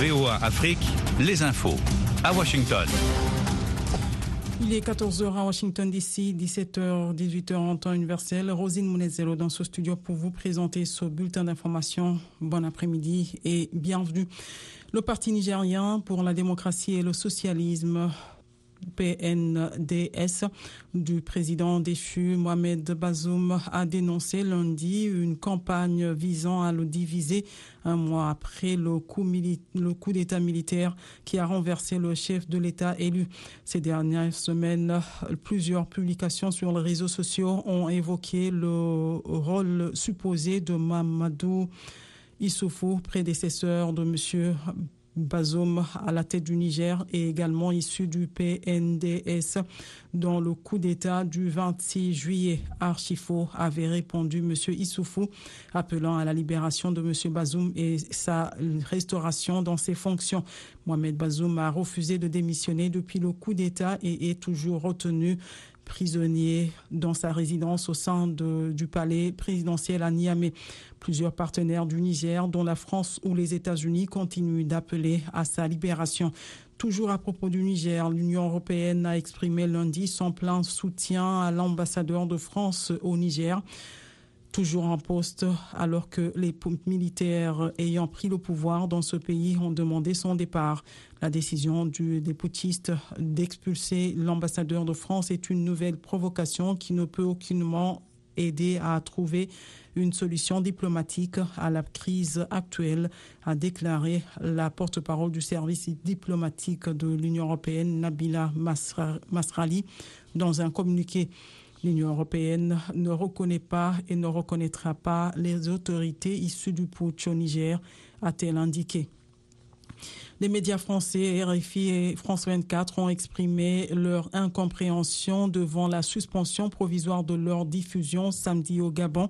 VOA Afrique, les infos. À Washington. Il est 14h à Washington DC, 17h, 18h en temps universel. Rosine Mounezelo dans ce studio pour vous présenter ce bulletin d'information. Bon après-midi et bienvenue. Le Parti nigérien pour la démocratie et le socialisme PNDS du président déchu Mohamed Bazoum a dénoncé lundi une campagne visant à le diviser un mois après le coup, d'État militaire qui a renversé le chef de l'État élu. Ces dernières semaines, plusieurs publications sur les réseaux sociaux ont évoqué le rôle supposé de Mamadou Issoufou, prédécesseur de M. Bazoum à la tête du Niger est également issu du PNDS dont le coup d'État du 26 juillet. Archifo avait répondu M. Issoufou appelant à la libération de M. Bazoum et sa restauration dans ses fonctions. Mohamed Bazoum a refusé de démissionner depuis le coup d'État et est toujours retenu prisonnier dans sa résidence au sein du palais présidentiel à Niamey. Plusieurs partenaires du Niger, dont la France ou les États-Unis, continuent d'appeler à sa libération. Toujours à propos du Niger, l'Union européenne a exprimé lundi son plein soutien à l'ambassadeur de France au Niger toujours en poste alors que les militaires ayant pris le pouvoir dans ce pays ont demandé son départ. La décision du, des d'expulser l'ambassadeur de France est une nouvelle provocation qui ne peut aucunement aider à trouver une solution diplomatique à la crise actuelle, a déclaré la porte-parole du service diplomatique de l'Union européenne, Nabila Masrali, dans un communiqué. L'Union européenne ne reconnaît pas et ne reconnaîtra pas les autorités issues du putsch au Niger, a-t-elle indiqué. Les médias français, RFI et France 24, ont exprimé leur incompréhension devant la suspension provisoire de leur diffusion samedi au Gabon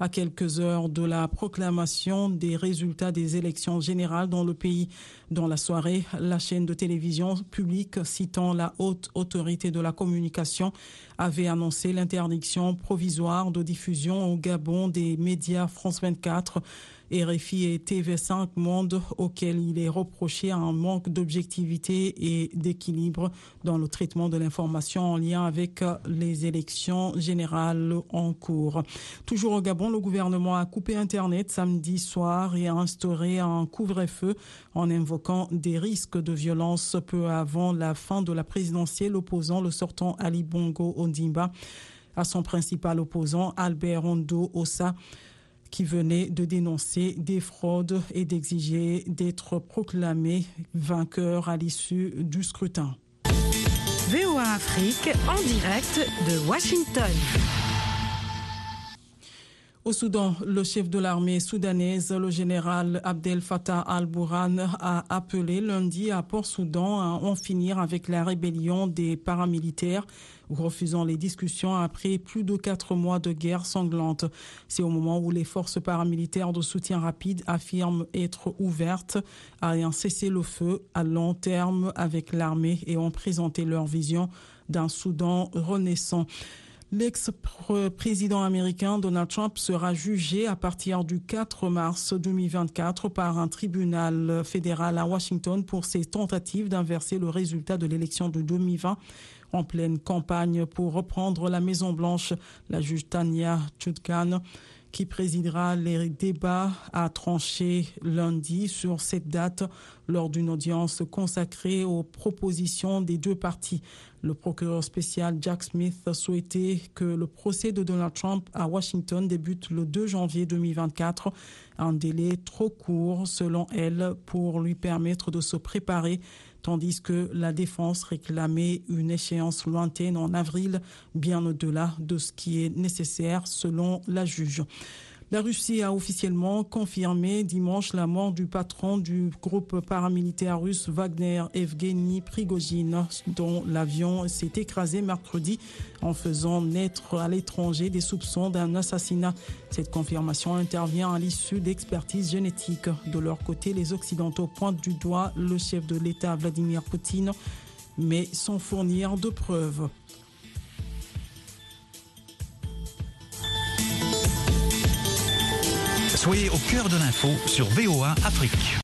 à quelques heures de la proclamation des résultats des élections générales dans le pays. Dans la soirée, la chaîne de télévision publique citant la haute autorité de la communication avait annoncé l'interdiction provisoire de diffusion au Gabon des médias France 24 RFI et TV5 Monde auquel il est reproché un manque d'objectivité et d'équilibre dans le traitement de l'information en lien avec les élections générales en cours. Toujours au Gabon, le gouvernement a coupé Internet samedi soir et a instauré un couvre-feu en invoquant des risques de violence peu avant la fin de la présidentielle opposant le sortant Ali Bongo Ondimba à son principal opposant Albert Rondo Ossa qui venait de dénoncer des fraudes et d'exiger d'être proclamé vainqueur à l'issue du scrutin. VOA Afrique en direct de Washington. Au Soudan, le chef de l'armée soudanaise, le général Abdel Fattah al-Bourhan, a appelé lundi à Port-Soudan à en finir avec la rébellion des paramilitaires, refusant les discussions après plus de quatre mois de guerre sanglante. C'est au moment où les forces paramilitaires de soutien rapide affirment être ouvertes à un cessez-le-feu à long terme avec l'armée et ont présenté leur vision d'un Soudan renaissant. L'ex-président américain Donald Trump sera jugé à partir du 4 mars 2024 par un tribunal fédéral à Washington pour ses tentatives d'inverser le résultat de l'élection de 2020 en pleine campagne pour reprendre la Maison Blanche. La juge Tania Chutkan qui présidera les débats a tranché lundi sur cette date lors d'une audience consacrée aux propositions des deux partis. Le procureur spécial Jack Smith souhaitait que le procès de Donald Trump à Washington débute le 2 janvier 2024, un délai trop court selon elle pour lui permettre de se préparer tandis que la défense réclamait une échéance lointaine en avril, bien au-delà de ce qui est nécessaire selon la juge. La Russie a officiellement confirmé dimanche la mort du patron du groupe paramilitaire russe Wagner, Evgeny Prigozhin, dont l'avion s'est écrasé mercredi en faisant naître à l'étranger des soupçons d'un assassinat. Cette confirmation intervient à l'issue d'expertises génétiques. De leur côté, les Occidentaux pointent du doigt le chef de l'État Vladimir Poutine, mais sans fournir de preuves. Soyez au cœur de l'info sur VOA Afrique.